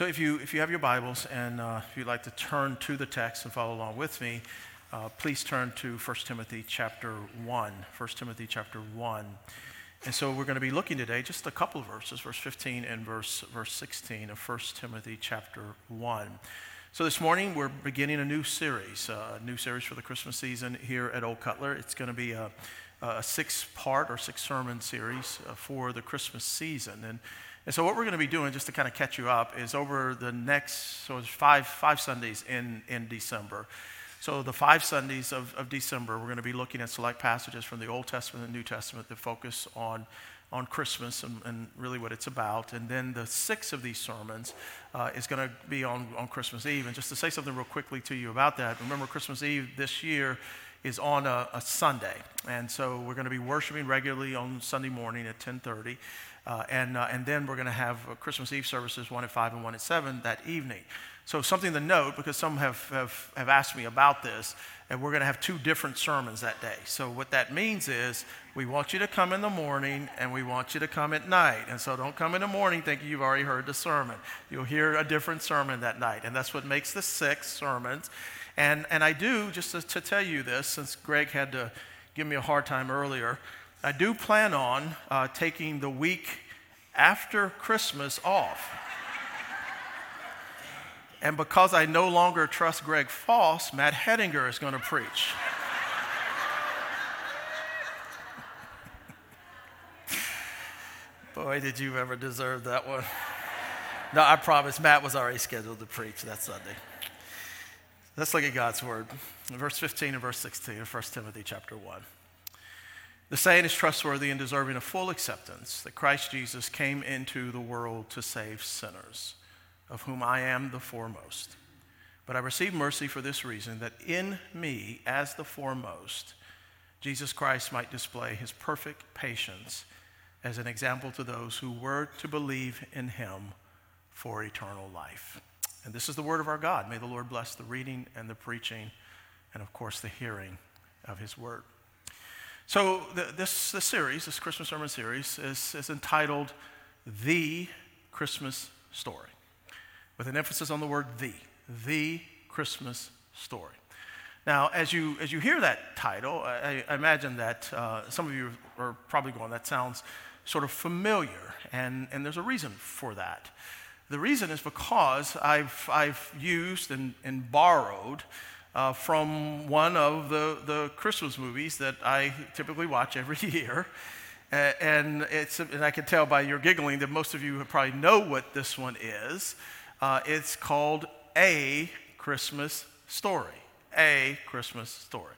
So if you, if you have your Bibles and uh, if you'd like to turn to the text and follow along with me, uh, please turn to 1 Timothy chapter 1. 1 Timothy chapter 1. And so we're going to be looking today just a couple of verses, verse 15 and verse, verse 16 of 1 Timothy chapter 1. So this morning we're beginning a new series, uh, a new series for the Christmas season here at Old Cutler. It's going to be a, a six part or six sermon series uh, for the Christmas season. And and so what we're going to be doing, just to kind of catch you up, is over the next, so it's five, five Sundays in, in December. So the five Sundays of, of December, we're going to be looking at select passages from the Old Testament and New Testament that focus on, on Christmas and, and really what it's about. And then the six of these sermons uh, is going to be on, on Christmas Eve. And just to say something real quickly to you about that, remember Christmas Eve this year is on a, a Sunday. And so we're going to be worshiping regularly on Sunday morning at 1030. Uh, and, uh, and then we're going to have uh, Christmas Eve services, one at 5 and one at 7 that evening. So, something to note, because some have, have, have asked me about this, and we're going to have two different sermons that day. So, what that means is we want you to come in the morning and we want you to come at night. And so, don't come in the morning thinking you've already heard the sermon. You'll hear a different sermon that night. And that's what makes the six sermons. And, and I do, just to, to tell you this, since Greg had to give me a hard time earlier, I do plan on uh, taking the week after Christmas off. and because I no longer trust Greg Foss, Matt Hedinger is going to preach. Boy, did you ever deserve that one. No, I promise, Matt was already scheduled to preach that Sunday. Let's look at God's word. Verse 15 and verse 16 of 1 Timothy chapter 1. The saying is trustworthy and deserving of full acceptance that Christ Jesus came into the world to save sinners, of whom I am the foremost. But I received mercy for this reason that in me, as the foremost, Jesus Christ might display his perfect patience as an example to those who were to believe in him for eternal life. And this is the word of our God. May the Lord bless the reading and the preaching, and of course, the hearing of his word. So, the, this, this series, this Christmas sermon series, is, is entitled The Christmas Story, with an emphasis on the word the, the Christmas story. Now, as you, as you hear that title, I, I imagine that uh, some of you are probably going, that sounds sort of familiar, and, and there's a reason for that. The reason is because I've, I've used and, and borrowed uh, from one of the, the Christmas movies that I typically watch every year. Uh, and, it's, and I can tell by your giggling that most of you probably know what this one is. Uh, it's called A Christmas Story. A Christmas Story.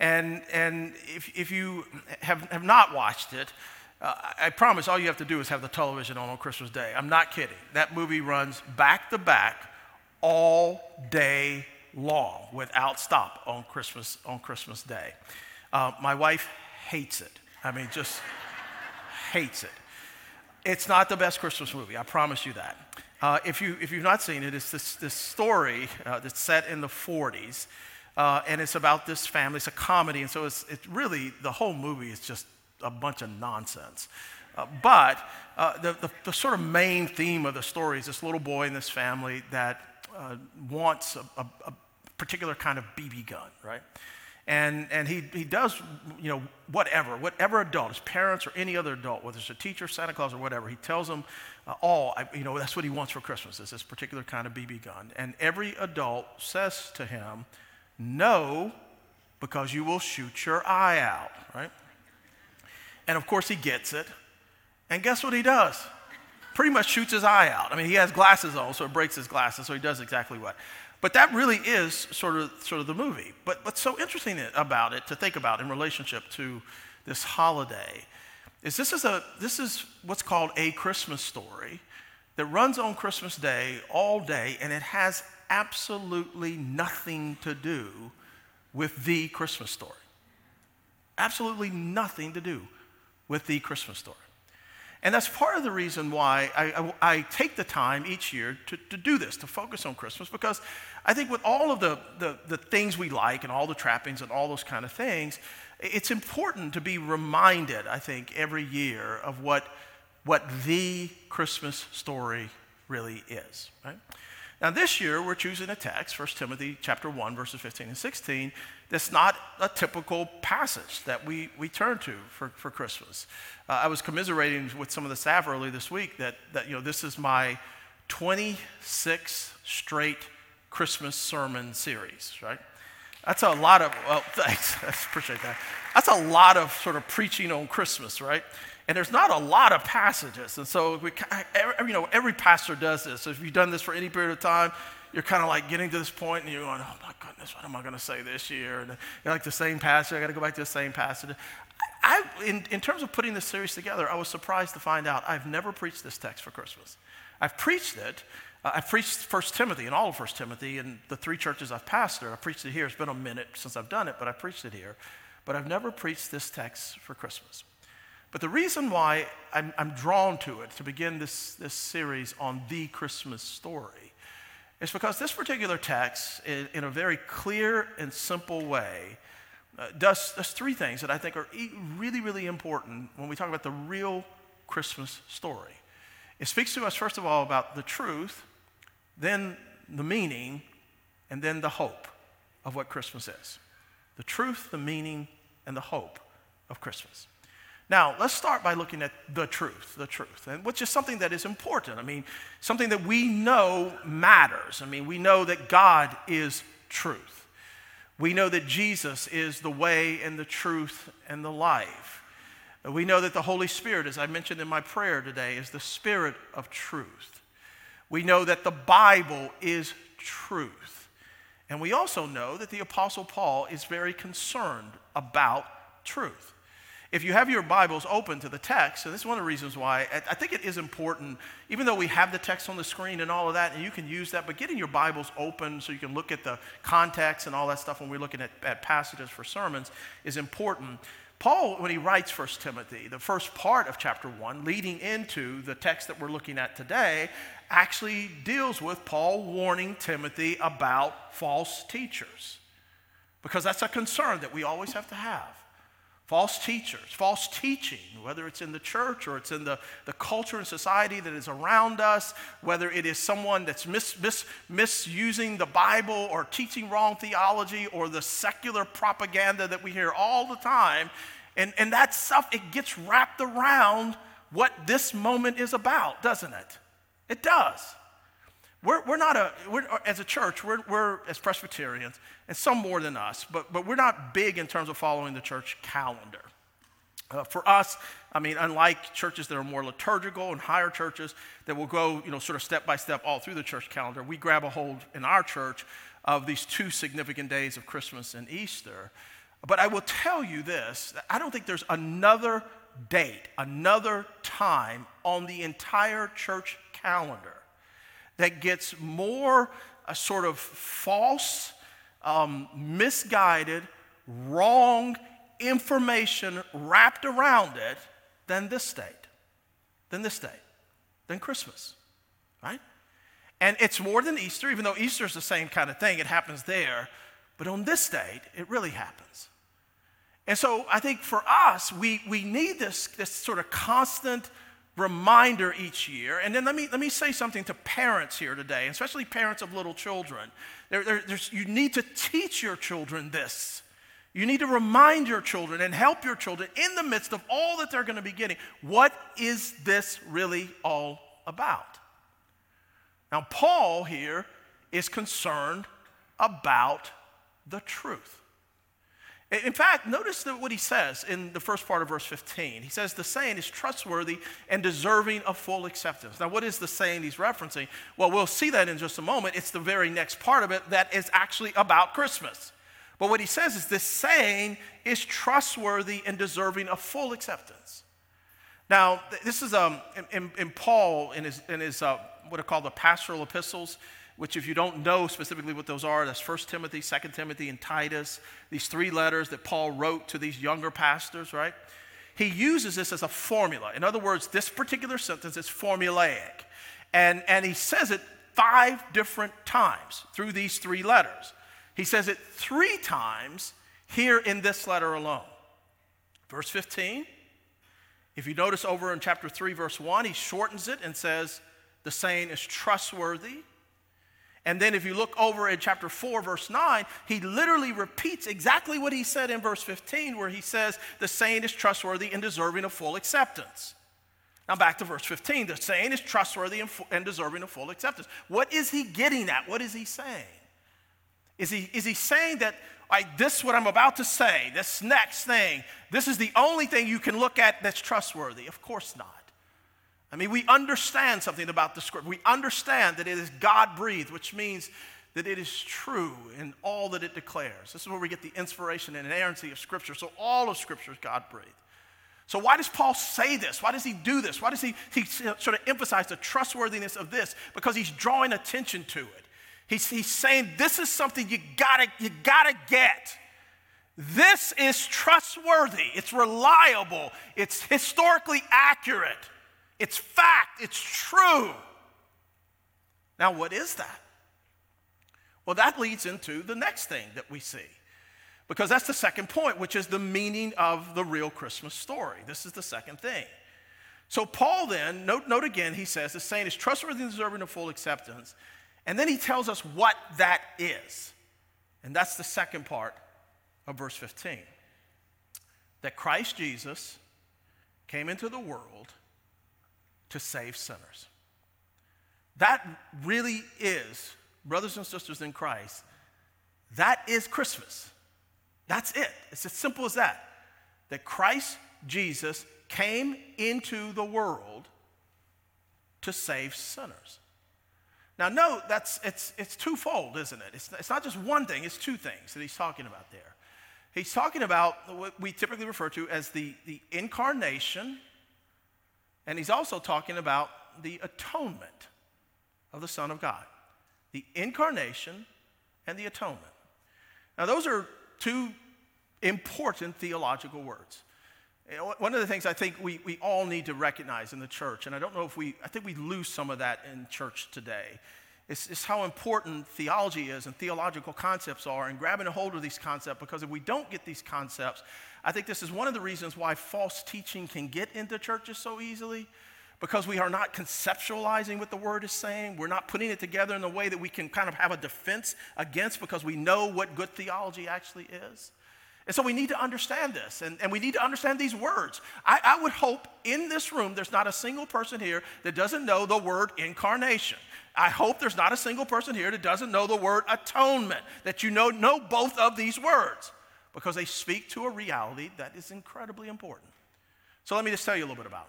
And, and if, if you have, have not watched it, uh, I promise all you have to do is have the television on on Christmas Day. I'm not kidding. That movie runs back to back all day long without stop on Christmas, on Christmas Day. Uh, my wife hates it. I mean, just hates it. It's not the best Christmas movie, I promise you that. Uh, if, you, if you've not seen it, it's this, this story uh, that's set in the 40s, uh, and it's about this family. It's a comedy, and so it's, it's really, the whole movie is just a bunch of nonsense. Uh, but uh, the, the, the, sort of main theme of the story is this little boy in this family that uh, wants a, a, a, particular kind of BB gun, right? And, and he, he does, you know, whatever, whatever adult, his parents or any other adult, whether it's a teacher, Santa Claus, or whatever, he tells them uh, all, you know, that's what he wants for Christmas, is this particular kind of BB gun. And every adult says to him, no, because you will shoot your eye out, right? And of course, he gets it. And guess what he does? Pretty much shoots his eye out. I mean, he has glasses on, so it breaks his glasses, so he does exactly what? But that really is sort of, sort of the movie. But what's so interesting about it to think about in relationship to this holiday is this is, a, this is what's called a Christmas story that runs on Christmas Day all day, and it has absolutely nothing to do with the Christmas story. Absolutely nothing to do with the Christmas story. And that's part of the reason why I, I, I take the time each year to, to do this, to focus on Christmas, because I think with all of the, the, the things we like and all the trappings and all those kind of things, it's important to be reminded, I think, every year of what, what the Christmas story really is, right? Now this year we're choosing a text, 1 Timothy chapter 1 verses 15 and 16, that's not a typical passage that we, we turn to for, for Christmas. Uh, I was commiserating with some of the staff early this week that, that you know this is my 26 straight Christmas sermon series, right? That's a lot of, well, thanks, I appreciate that. That's a lot of sort of preaching on Christmas, right? And there's not a lot of passages. And so, we, you know, every pastor does this. So if you've done this for any period of time, you're kind of like getting to this point and you're going, oh my goodness, what am I going to say this year? And you're like the same passage, I got to go back to the same passage. I, in, in terms of putting this series together, I was surprised to find out I've never preached this text for Christmas. I've preached it. Uh, I've preached 1 Timothy and all of 1 Timothy in the three churches I've pastored. I've preached it here. It's been a minute since I've done it, but I preached it here. But I've never preached this text for Christmas. But the reason why I'm, I'm drawn to it to begin this, this series on the Christmas story is because this particular text, in, in a very clear and simple way, uh, does, does three things that I think are really, really important when we talk about the real Christmas story. It speaks to us, first of all, about the truth, then the meaning, and then the hope of what Christmas is. The truth, the meaning, and the hope of Christmas. Now, let's start by looking at the truth, the truth, and which is something that is important. I mean, something that we know matters. I mean, we know that God is truth. We know that Jesus is the way and the truth and the life. We know that the Holy Spirit, as I mentioned in my prayer today, is the Spirit of truth. We know that the Bible is truth. And we also know that the Apostle Paul is very concerned about truth. If you have your Bibles open to the text, and this is one of the reasons why I think it is important, even though we have the text on the screen and all of that, and you can use that, but getting your Bibles open so you can look at the context and all that stuff when we're looking at, at passages for sermons is important. Paul, when he writes First Timothy, the first part of chapter 1, leading into the text that we're looking at today, actually deals with Paul warning Timothy about false teachers. Because that's a concern that we always have to have. False teachers, false teaching, whether it's in the church or it's in the, the culture and society that is around us, whether it is someone that's mis, mis, misusing the Bible or teaching wrong theology or the secular propaganda that we hear all the time. And, and that stuff, it gets wrapped around what this moment is about, doesn't it? It does. We're, we're not a, we're, as a church, we're, we're, as Presbyterians, and some more than us, but, but we're not big in terms of following the church calendar. Uh, for us, I mean, unlike churches that are more liturgical and higher churches that will go, you know, sort of step by step all through the church calendar, we grab a hold in our church of these two significant days of Christmas and Easter. But I will tell you this I don't think there's another date, another time on the entire church calendar that gets more a sort of false, um, misguided, wrong information wrapped around it than this date, than this date, than Christmas, right? And it's more than Easter, even though Easter is the same kind of thing, it happens there. But on this date, it really happens. And so I think for us, we, we need this, this sort of constant reminder each year. And then let me, let me say something to parents here today, especially parents of little children. There, there, you need to teach your children this. You need to remind your children and help your children in the midst of all that they're going to be getting. What is this really all about? Now, Paul here is concerned about the truth. In fact, notice what he says in the first part of verse 15. He says, The saying is trustworthy and deserving of full acceptance. Now, what is the saying he's referencing? Well, we'll see that in just a moment. It's the very next part of it that is actually about Christmas. But what he says is this saying is trustworthy and deserving of full acceptance. Now, this is um, in, in Paul, in his, in his uh, what are called the pastoral epistles, which if you don't know specifically what those are, that's 1 Timothy, 2 Timothy, and Titus, these three letters that Paul wrote to these younger pastors, right? He uses this as a formula. In other words, this particular sentence is formulaic. And, and he says it five different times through these three letters. He says it three times here in this letter alone. Verse 15, if you notice over in chapter 3, verse 1, he shortens it and says, the saying is trustworthy. And then if you look over in chapter 4, verse 9, he literally repeats exactly what he said in verse 15, where he says, The saying is trustworthy and deserving of full acceptance. Now back to verse 15. The saying is trustworthy and, and deserving of full acceptance. What is he getting at? What is he saying? Is he, is he saying that like, this what I'm about to say, this next thing, this is the only thing you can look at that's trustworthy? Of course not. I mean, we understand something about the script. We understand that it is God breathed, which means that it is true in all that it declares. This is where we get the inspiration and inerrancy of Scripture. So, all of Scripture is God breathed. So, why does Paul say this? Why does he do this? Why does he, he sort of emphasize the trustworthiness of this? Because he's drawing attention to it. He's, he's saying this is something you gotta, you gotta get. This is trustworthy, it's reliable, it's historically accurate, it's fact, it's true. Now, what is that? Well, that leads into the next thing that we see. Because that's the second point, which is the meaning of the real Christmas story. This is the second thing. So, Paul then, note, note again, he says, the saint is trustworthy and deserving of full acceptance. And then he tells us what that is. And that's the second part of verse 15 that Christ Jesus came into the world to save sinners. That really is, brothers and sisters in Christ, that is Christmas. That's it. It's as simple as that. That Christ Jesus came into the world to save sinners. Now, note that's it's, it's twofold, isn't it? It's, it's not just one thing, it's two things that he's talking about there. He's talking about what we typically refer to as the, the incarnation, and he's also talking about the atonement of the Son of God. The incarnation and the atonement. Now, those are two important theological words. One of the things I think we, we all need to recognize in the church, and I don't know if we, I think we lose some of that in church today, is, is how important theology is and theological concepts are and grabbing a hold of these concepts because if we don't get these concepts, I think this is one of the reasons why false teaching can get into churches so easily because we are not conceptualizing what the word is saying. We're not putting it together in a way that we can kind of have a defense against because we know what good theology actually is. And so we need to understand this, and, and we need to understand these words. I, I would hope in this room there's not a single person here that doesn't know the word incarnation. I hope there's not a single person here that doesn't know the word atonement, that you know, know both of these words, because they speak to a reality that is incredibly important. So let me just tell you a little bit about.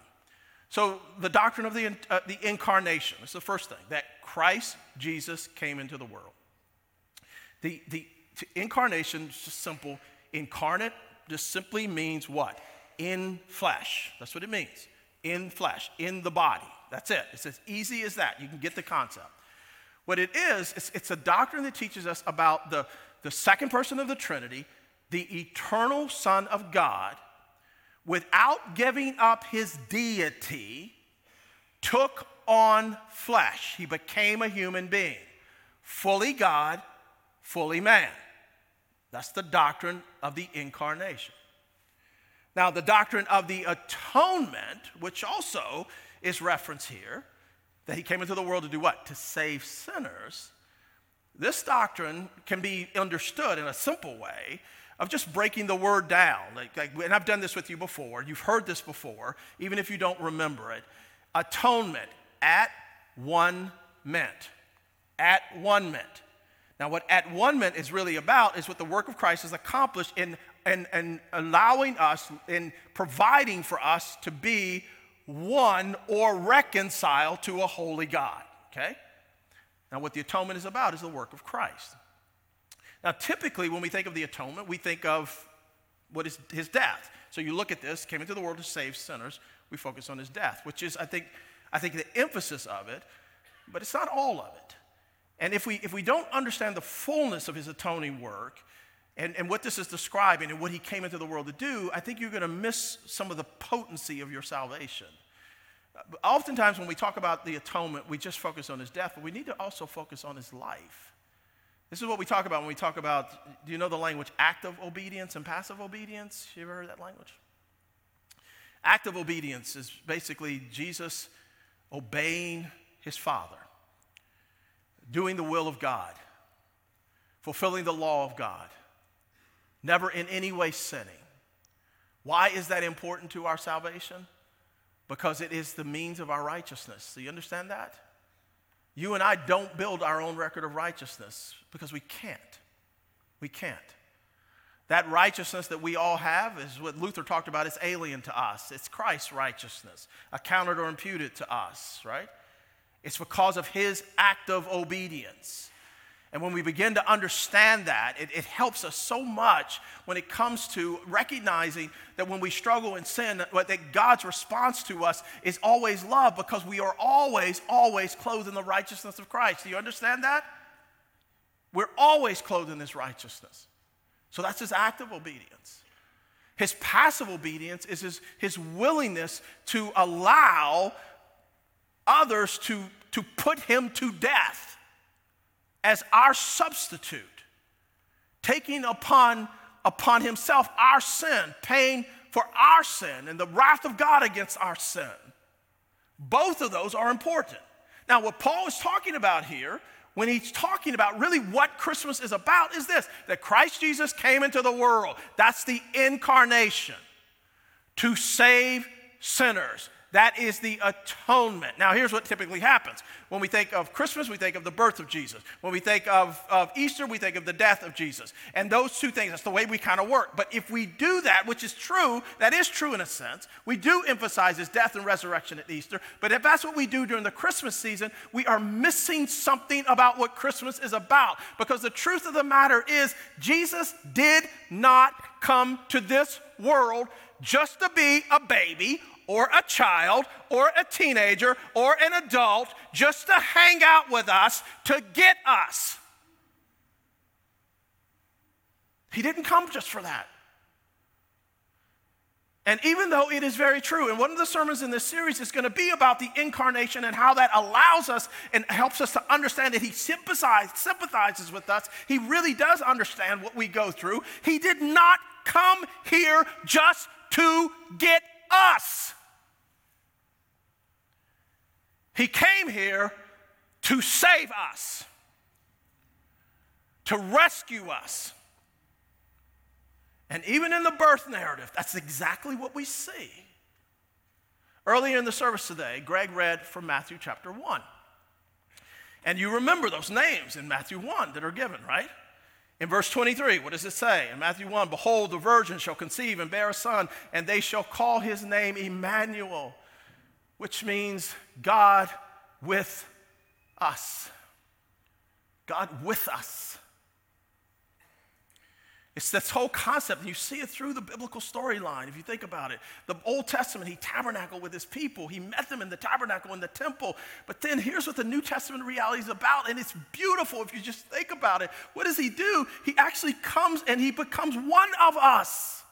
So, the doctrine of the, uh, the incarnation is the first thing that Christ Jesus came into the world. The, the incarnation is just simple Incarnate just simply means what? In flesh. That's what it means. In flesh, in the body. That's it. It's as easy as that. You can get the concept. What it is, it's, it's a doctrine that teaches us about the, the second person of the Trinity, the eternal Son of God, without giving up his deity, took on flesh. He became a human being, fully God, fully man. That's the doctrine of the incarnation. Now, the doctrine of the atonement, which also is referenced here, that he came into the world to do what? To save sinners. This doctrine can be understood in a simple way of just breaking the word down. Like, like, and I've done this with you before. You've heard this before, even if you don't remember it. Atonement, at one meant. At one meant. Now, what at one meant is really about is what the work of Christ has accomplished in, in, in allowing us, in providing for us to be one or reconciled to a holy God. Okay? Now, what the atonement is about is the work of Christ. Now, typically, when we think of the atonement, we think of what is his death. So you look at this, came into the world to save sinners. We focus on his death, which is, I think, I think the emphasis of it, but it's not all of it. And if we, if we don't understand the fullness of his atoning work and, and what this is describing and what he came into the world to do, I think you're going to miss some of the potency of your salvation. Oftentimes, when we talk about the atonement, we just focus on his death, but we need to also focus on his life. This is what we talk about when we talk about, do you know the language active obedience and passive obedience? You ever heard that language? Active obedience is basically Jesus obeying his Father, doing the will of God, fulfilling the law of God, never in any way sinning. Why is that important to our salvation? Because it is the means of our righteousness. Do you understand that? You and I don't build our own record of righteousness because we can't. We can't. That righteousness that we all have is what Luther talked about, it's alien to us. It's Christ's righteousness, accounted or imputed to us, right? It's because of his act of obedience. And when we begin to understand that, it, it, helps us so much when it comes to recognizing that when we struggle in sin, that, God's response to us is always love because we are always, always clothed in the righteousness of Christ. Do you understand that? We're always clothed in this righteousness. So that's his active obedience. His passive obedience is his, his willingness to allow others to, to put him to death as our substitute, taking upon, upon himself our sin, paying for our sin and the wrath of God against our sin. Both of those are important. Now, what Paul is talking about here when he's talking about really what Christmas is about is this that Christ Jesus came into the world. That's the incarnation to save sinners. That is the atonement. Now, here's what typically happens. When we think of Christmas, we think of the birth of Jesus. When we think of, of Easter, we think of the death of Jesus. And those two things, that's the way we kind of work. But if we do that, which is true, that is true in a sense, we do emphasize his death and resurrection at Easter. But if that's what we do during the Christmas season, we are missing something about what Christmas is about. Because the truth of the matter is, Jesus did not come to this world just to be a baby or a child or a teenager or an adult just to hang out with us to get us. He didn't come just for that. And even though it is very true, and one of the sermons in this series is going to be about the incarnation and how that allows us and helps us to understand that He sympathizes, sympathizes with us. He really does understand what we go through. He did not come here just to get us. He came here to save us, to rescue us. And even in the birth narrative, that's exactly what we see. Earlier in the service today, Greg read from Matthew chapter 1. And you remember those names in Matthew 1 that are given, right? In verse 23, what does it say? In Matthew 1 Behold, the virgin shall conceive and bear a son, and they shall call his name Emmanuel, which means God with us. God with us. It's this whole concept, and you see it through the biblical storyline if you think about it. The Old Testament, he tabernacled with his people, he met them in the tabernacle, in the temple. But then here's what the New Testament reality is about, and it's beautiful if you just think about it. What does he do? He actually comes and he becomes one of us.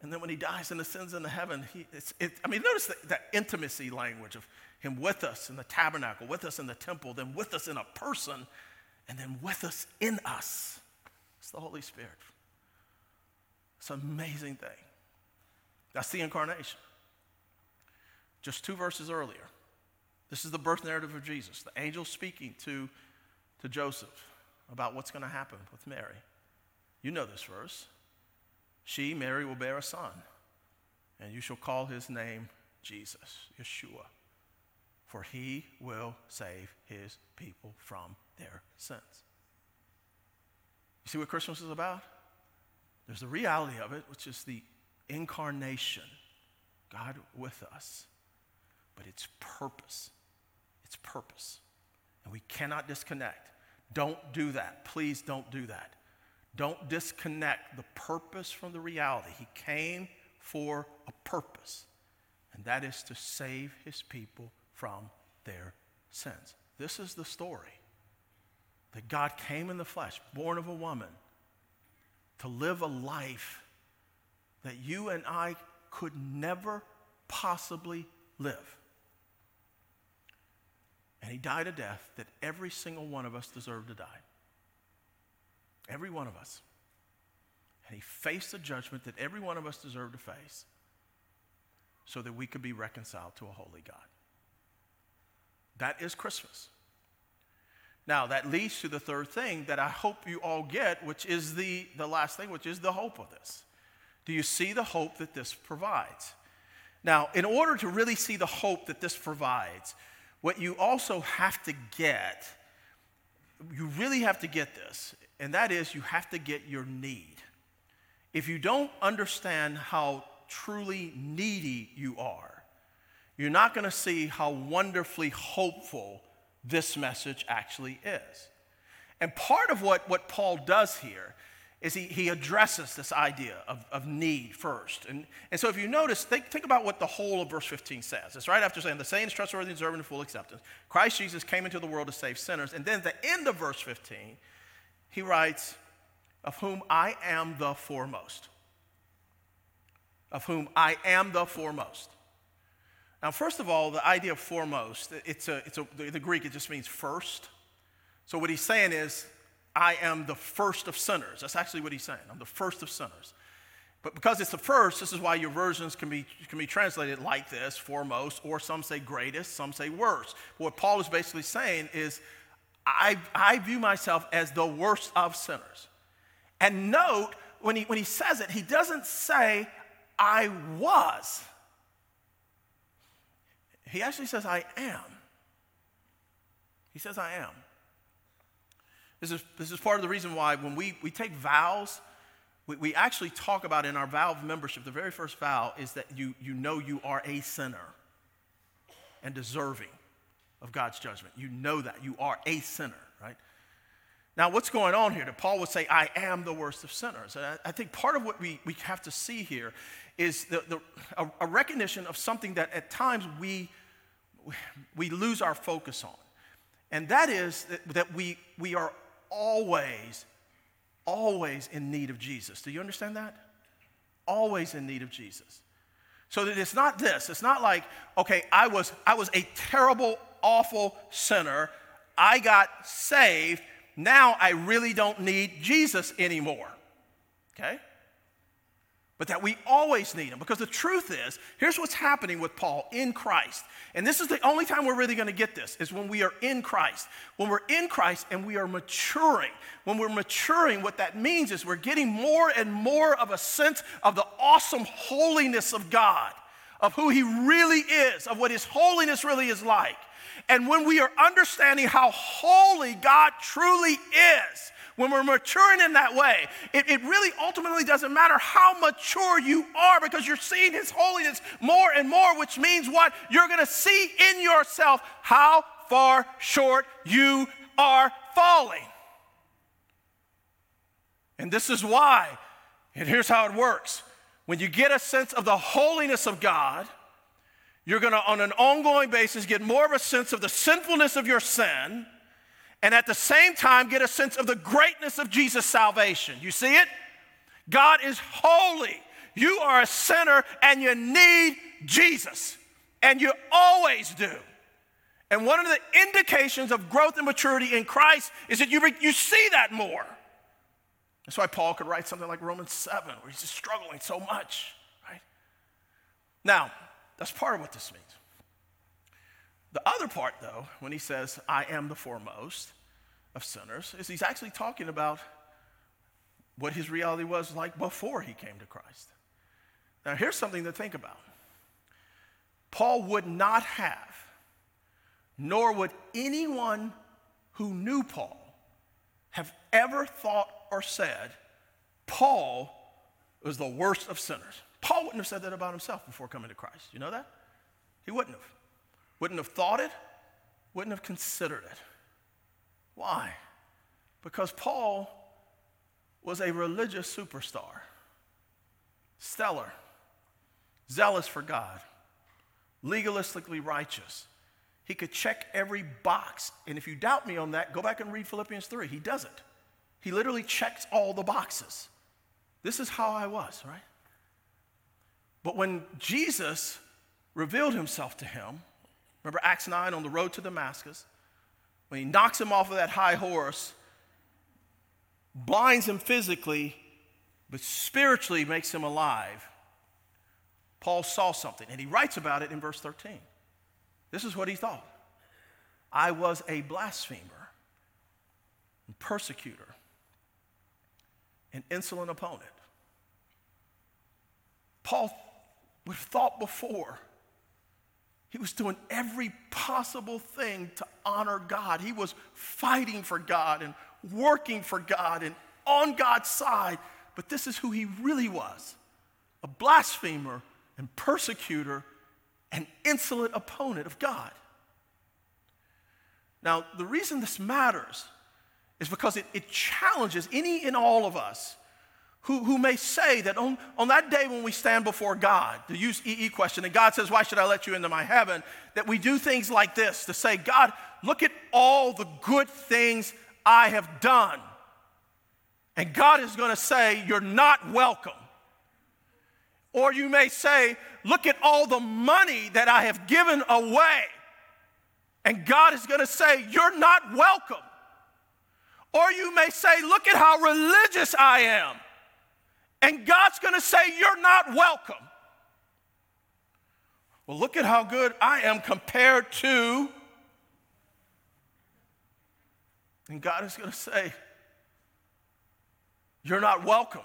And then when he dies and ascends into heaven, he, it, I mean, notice that, the intimacy language of him with us in the tabernacle, with us in the temple, then with us in a person, and then with us in us. It's the Holy Spirit. It's an amazing thing. That's the incarnation. Just two verses earlier. This is the birth narrative of Jesus. The angel speaking to, to Joseph about what's going to happen with Mary. You know this verse. She, Mary, will bear a son, and you shall call his name Jesus, Yeshua, for he will save his people from their sins. You see what Christmas is about? There's the reality of it, which is the incarnation, God with us, but its purpose. Its purpose. And we cannot disconnect. Don't do that. Please don't do that. Don't disconnect the purpose from the reality. He came for a purpose, and that is to save his people from their sins. This is the story that God came in the flesh, born of a woman, to live a life that you and I could never possibly live. And he died a death that every single one of us deserved to die. Every one of us. And he faced the judgment that every one of us deserved to face so that we could be reconciled to a holy God. That is Christmas. Now, that leads to the third thing that I hope you all get, which is the, the last thing, which is the hope of this. Do you see the hope that this provides? Now, in order to really see the hope that this provides, what you also have to get, you really have to get this, and that is you have to get your need. If you don't understand how truly needy you are, you're not going to see how wonderfully hopeful this message actually is. And part of what, what Paul does here is he, he addresses this idea of, of need first. And, and so if you notice, think, think about what the whole of verse 15 says. It's right after saying, The saying is trustworthy deserving of full acceptance. Christ Jesus came into the world to save sinners. And then at the end of verse 15, he writes, Of whom I am the foremost. Of whom I am the foremost. Now, first of all, the idea of foremost, it's a, it's a, the Greek, it just means first. So what he's saying is, I am the first of sinners. That's actually what he's saying. I'm the first of sinners. But because it's the first, this is why your versions can be, can be translated like this, foremost, or some say greatest, some say worst. What Paul is basically saying is, I, I view myself as the worst of sinners. And note, when he, when he says it, he doesn't say, I was. He actually says, I am. He says, I am. This is, this is part of the reason why when we, we take vows, we, we actually talk about in our vow of membership, the very first vow is that you, you know you are a sinner and deserving of God's judgment. You know that. You are a sinner, right? Now, what's going on here? That Paul would say, I am the worst of sinners. And I, think part of what we, we have to see here is the, the, a, a recognition of something that at times we, we lose our focus on. And that is that, that we, we are always, always in need of Jesus. Do you understand that? Always in need of Jesus. So that it's not this. It's not like, okay, I was, I was a terrible, awful sinner. I got saved. Now I really don't need Jesus anymore. Okay? but that we always need him. Because the truth is, here's what's happening with Paul in Christ. And this is the only time we're really going to get this, is when we are in Christ. When we're in Christ and we are maturing. When we're maturing, what that means is we're getting more and more of a sense of the awesome holiness of God, of who he really is, of what his holiness really is like. And when we are understanding how holy God truly is, when we're maturing in that way, it, it really ultimately doesn't matter how mature you are because you're seeing His holiness more and more, which means what? You're going to see in yourself how far short you are falling. And this is why, and here's how it works when you get a sense of the holiness of God, you're going to, on an ongoing basis, get more of a sense of the sinfulness of your sin and at the same time get a sense of the greatness of Jesus' salvation. You see it? God is holy. You are a sinner and you need Jesus, and you always do. And one of the indications of growth and maturity in Christ is that you, you see that more. That's why Paul could write something like Romans 7, where he's just struggling so much, right? Now, that's part of what this means. The other part, though, when he says, I am the foremost of sinners, is he's actually talking about what his reality was like before he came to Christ. Now, here's something to think about Paul would not have, nor would anyone who knew Paul have ever thought or said, Paul was the worst of sinners. Paul wouldn't have said that about himself before coming to Christ. You know that? He wouldn't have. Wouldn't have thought it, wouldn't have considered it. Why? Because Paul was a religious superstar, stellar, zealous for God, legalistically righteous. He could check every box. And if you doubt me on that, go back and read Philippians 3. He doesn't. He literally checks all the boxes. This is how I was, right? But when Jesus revealed himself to him, Remember Acts 9 on the road to Damascus? When he knocks him off of that high horse, blinds him physically, but spiritually makes him alive. Paul saw something, and he writes about it in verse 13. This is what he thought. I was a blasphemer and persecutor, an insolent opponent. Paul would have thought before. He was doing every possible thing to honor God. He was fighting for God and working for God and on God's side. But this is who he really was a blasphemer and persecutor and insolent opponent of God. Now, the reason this matters is because it, it challenges any and all of us who, who may say that on, on that day when we stand before God, to use EE question, and God says, Why should I let you into my heaven? That we do things like this to say, God, look at all the good things I have done. And God is going to say, You're not welcome. Or you may say, Look at all the money that I have given away. And God is going to say, You're not welcome. Or you may say, Look at how religious I am. And God's going to say, You're not welcome. Well, look at how good I am compared to. And God is going to say, You're not welcome.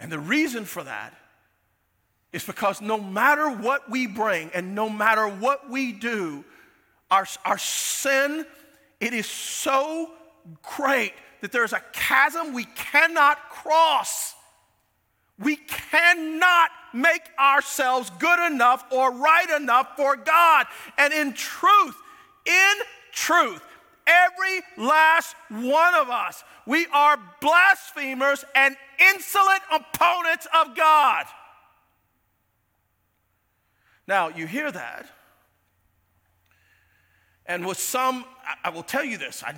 And the reason for that is because no matter what we bring and no matter what we do, our, our sin, it is so great that there's a chasm we cannot cross. We cannot make ourselves good enough or right enough for God. And in truth, in truth, every last one of us, we are blasphemers and insolent opponents of God. Now, you hear that. And with some, I will tell you this I,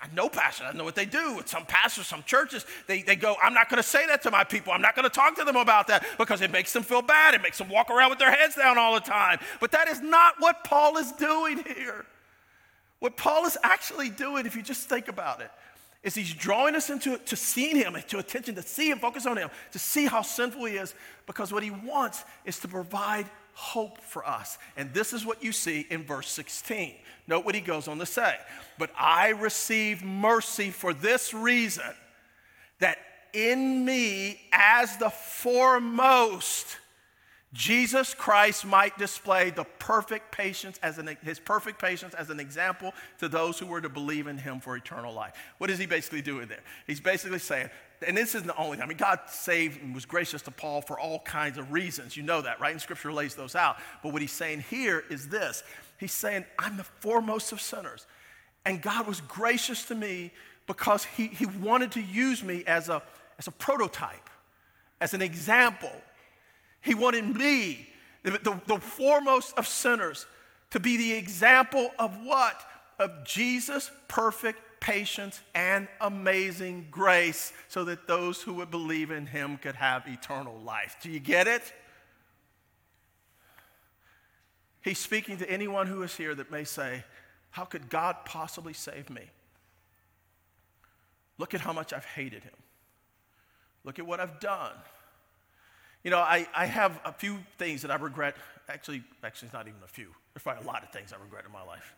I know pastors, I know what they do. With some pastors, some churches, they, they go, I'm not going to say that to my people. I'm not going to talk to them about that because it makes them feel bad. It makes them walk around with their heads down all the time. But that is not what Paul is doing here. What Paul is actually doing, if you just think about it, is he's drawing us into to seeing him, to attention, to see him, focus on him, to see how sinful he is, because what he wants is to provide hope for us. And this is what you see in verse 16. Note what he goes on to say. But I received mercy for this reason that in me, as the foremost, Jesus Christ might display the perfect patience as an, his perfect patience as an example to those who were to believe in him for eternal life. What is he basically doing there? He's basically saying, and this isn't the only, time. I mean, God saved and was gracious to Paul for all kinds of reasons. You know that, right? And scripture lays those out. But what he's saying here is this He's saying, I'm the foremost of sinners. And God was gracious to me because he, he wanted to use me as a, as a prototype, as an example he wanted me, the, the, the foremost of sinners, to be the example of what? Of Jesus' perfect patience and amazing grace so that those who would believe in him could have eternal life. Do you get it? He's speaking to anyone who is here that may say, How could God possibly save me? Look at how much I've hated him. Look at what I've done. You know, I, I have a few things that I regret. Actually, actually, it's not even a few. There's probably a lot of things I regret in my life.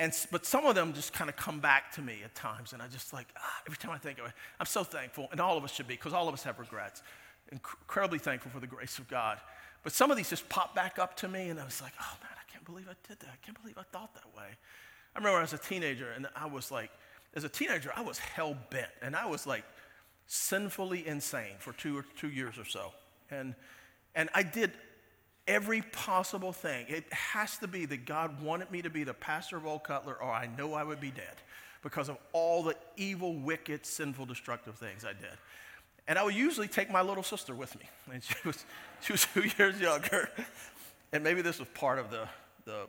And, but some of them just kind of come back to me at times, and I just like, ah, every time I think of it, I'm so thankful, and all of us should be, because all of us have regrets. Incredibly thankful for the grace of God. But some of these just pop back up to me, and I was like, oh man, I can't believe I did that. I can't believe I thought that way. I remember as a teenager, and I was like, as a teenager, I was hell bent, and I was like sinfully insane for two or two years or so. And, and I did every possible thing. It has to be that God wanted me to be the pastor of Old Cutler, or I know I would be dead because of all the evil, wicked, sinful, destructive things I did. And I would usually take my little sister with me. And she was, she was two years younger. And maybe this was part of the, the,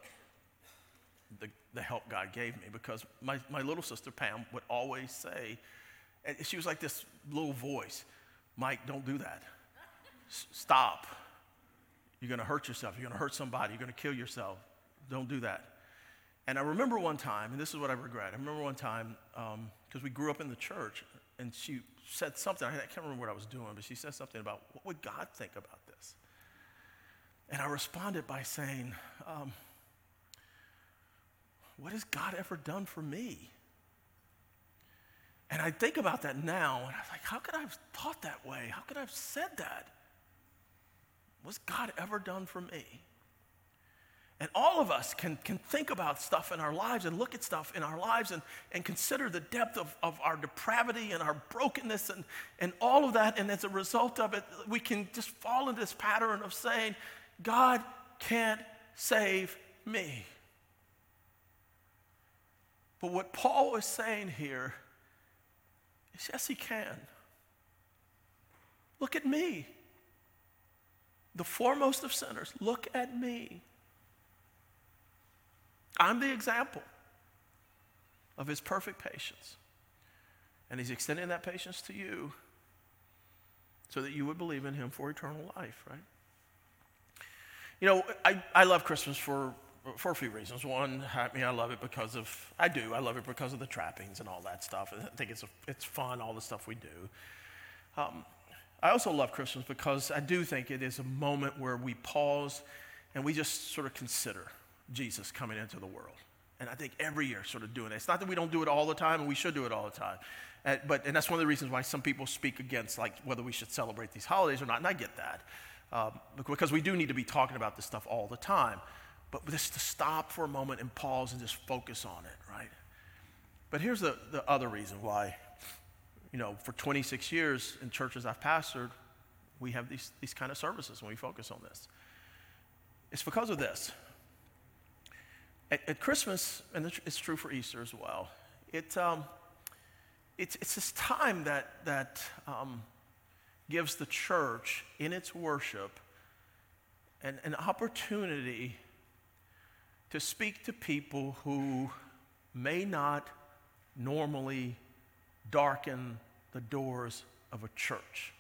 the, the help God gave me because my, my little sister Pam would always say, and she was like this little voice Mike, don't do that stop. You're going to hurt yourself. You're going to hurt somebody. You're going to kill yourself. Don't do that. And I remember one time, and this is what I regret. I remember one time, because um, we grew up in the church, and she said something. I can't remember what I was doing, but she said something about what would God think about this? And I responded by saying, um, what has God ever done for me? And I think about that now, and I'm like, how could I have thought that way? How could I have said that? What's God ever done for me? And all of us can, can think about stuff in our lives and look at stuff in our lives and, and consider the depth of, of our depravity and our brokenness and, and all of that. And as a result of it, we can just fall into this pattern of saying, God can't save me. But what Paul is saying here is yes, he can. Look at me, the foremost of sinners. Look at me. I'm the example of his perfect patience. And he's extending that patience to you so that you would believe in him for eternal life, right? You know, I, I love Christmas for, for a few reasons. One, I mean, I love it because of, I do, I love it because of the trappings and all that stuff. I think it's, a, it's fun, all the stuff we do. Um, I also love Christmas because I do think it is a moment where we pause and we just sort of consider Jesus coming into the world. And I think every year, sort of doing it. It's not that we don't do it all the time, and we should do it all the time. And, but, and that's one of the reasons why some people speak against like whether we should celebrate these holidays or not. And I get that. Um, because we do need to be talking about this stuff all the time. But just to stop for a moment and pause and just focus on it, right? But here's the, the other reason why, you know, for 26 years in churches I've pastored, we have these, these kind of services when we focus on this. It's because of this. At, at Christmas, and it's true for Easter as well, it, um, it's, it's this time that, that um, gives the church in its worship an, an opportunity to speak to people who may not normally darken the doors of a church,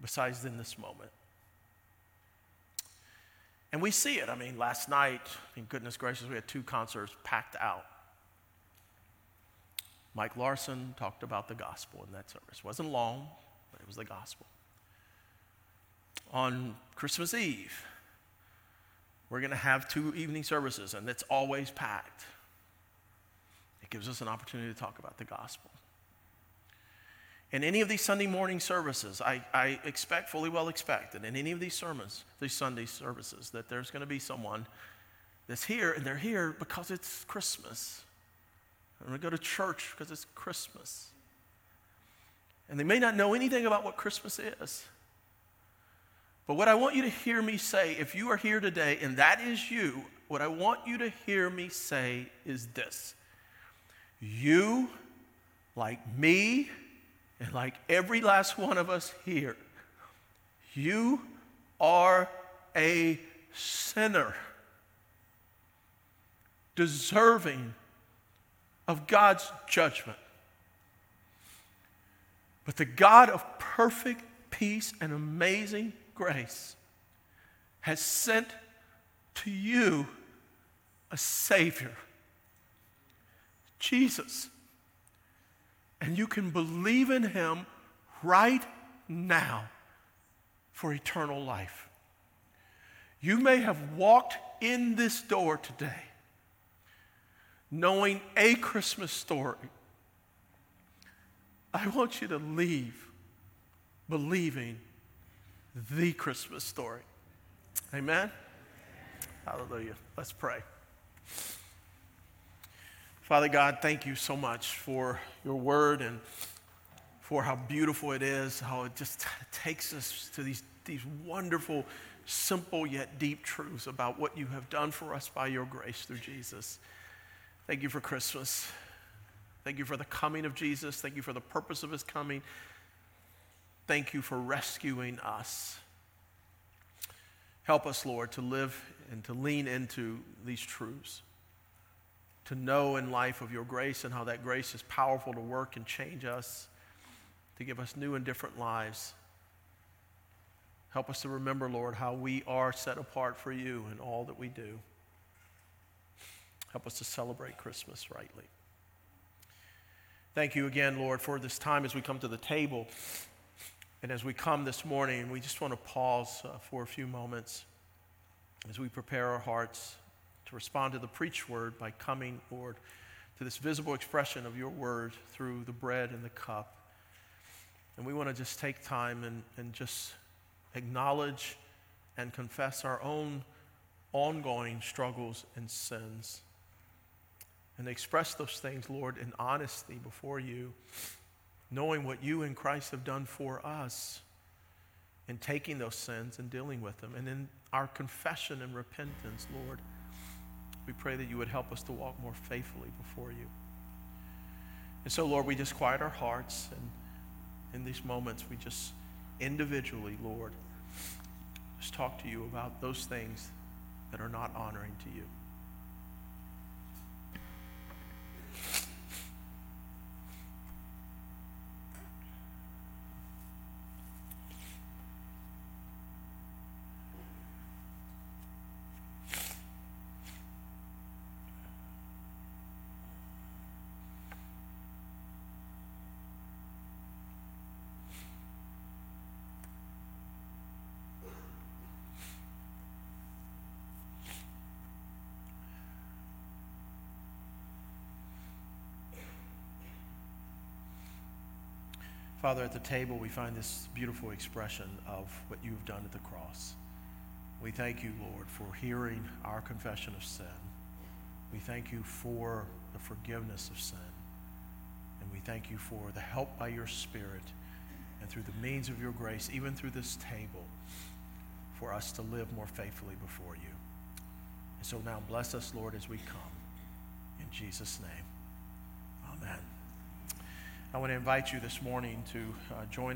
besides in this moment. And we see it. I mean, last night, goodness gracious, we had two concerts packed out. Mike Larson talked about the gospel in that service. It wasn't long, but it was the gospel. On Christmas Eve, we're going to have two evening services, and it's always packed. It gives us an opportunity to talk about the gospel. In any of these Sunday morning services, I, I expect, fully well expect, that in any of these sermons, these Sunday services, that there's going to be someone that's here, and they're here because it's Christmas. I'm going to go to church because it's Christmas. And they may not know anything about what Christmas is. But what I want you to hear me say, if you are here today and that is you, what I want you to hear me say is this You, like me, and like every last one of us here, you are a sinner, deserving of God's judgment. But the God of perfect peace and amazing grace has sent to you a Savior, Jesus and you can believe in him right now for eternal life. You may have walked in this door today knowing a Christmas story. I want you to leave believing the Christmas story. Amen? Hallelujah. Let's pray. Father God, thank you so much for your word and for how beautiful it is, how it just takes us to these, these wonderful, simple yet deep truths about what you have done for us by your grace through Jesus. Thank you for Christmas. Thank you for the coming of Jesus. Thank you for the purpose of his coming. Thank you for rescuing us. Help us, Lord, to live and to lean into these truths to know in life of your grace and how that grace is powerful to work and change us, to give us new and different lives. Help us to remember, Lord, how we are set apart for you in all that we do. Help us to celebrate Christmas rightly. Thank you again, Lord, for this time as we come to the table. And as we come this morning, we just want to pause uh, for a few moments as we prepare our hearts to respond to the preached word by coming, Lord, to this visible expression of your word through the bread and the cup. And we want to just take time and, and just acknowledge and confess our own ongoing struggles and sins. And express those things, Lord, in honesty before you, knowing what you and Christ have done for us in taking those sins and dealing with them. And in our confession and repentance, Lord, we pray that you would help us to walk more faithfully before you. And so, Lord, we just quiet our hearts. And in these moments, we just individually, Lord, just talk to you about those things that are not honoring to you. Father, at the table, we find this beautiful expression of what you've done at the cross. We thank you, Lord, for hearing our confession of sin. We thank you for the forgiveness of sin. And we thank you for the help by your Spirit and through the means of your grace, even through this table, for us to live more faithfully before you. And so now bless us, Lord, as we come. In Jesus' name, amen. I want to invite you this morning to uh, join us.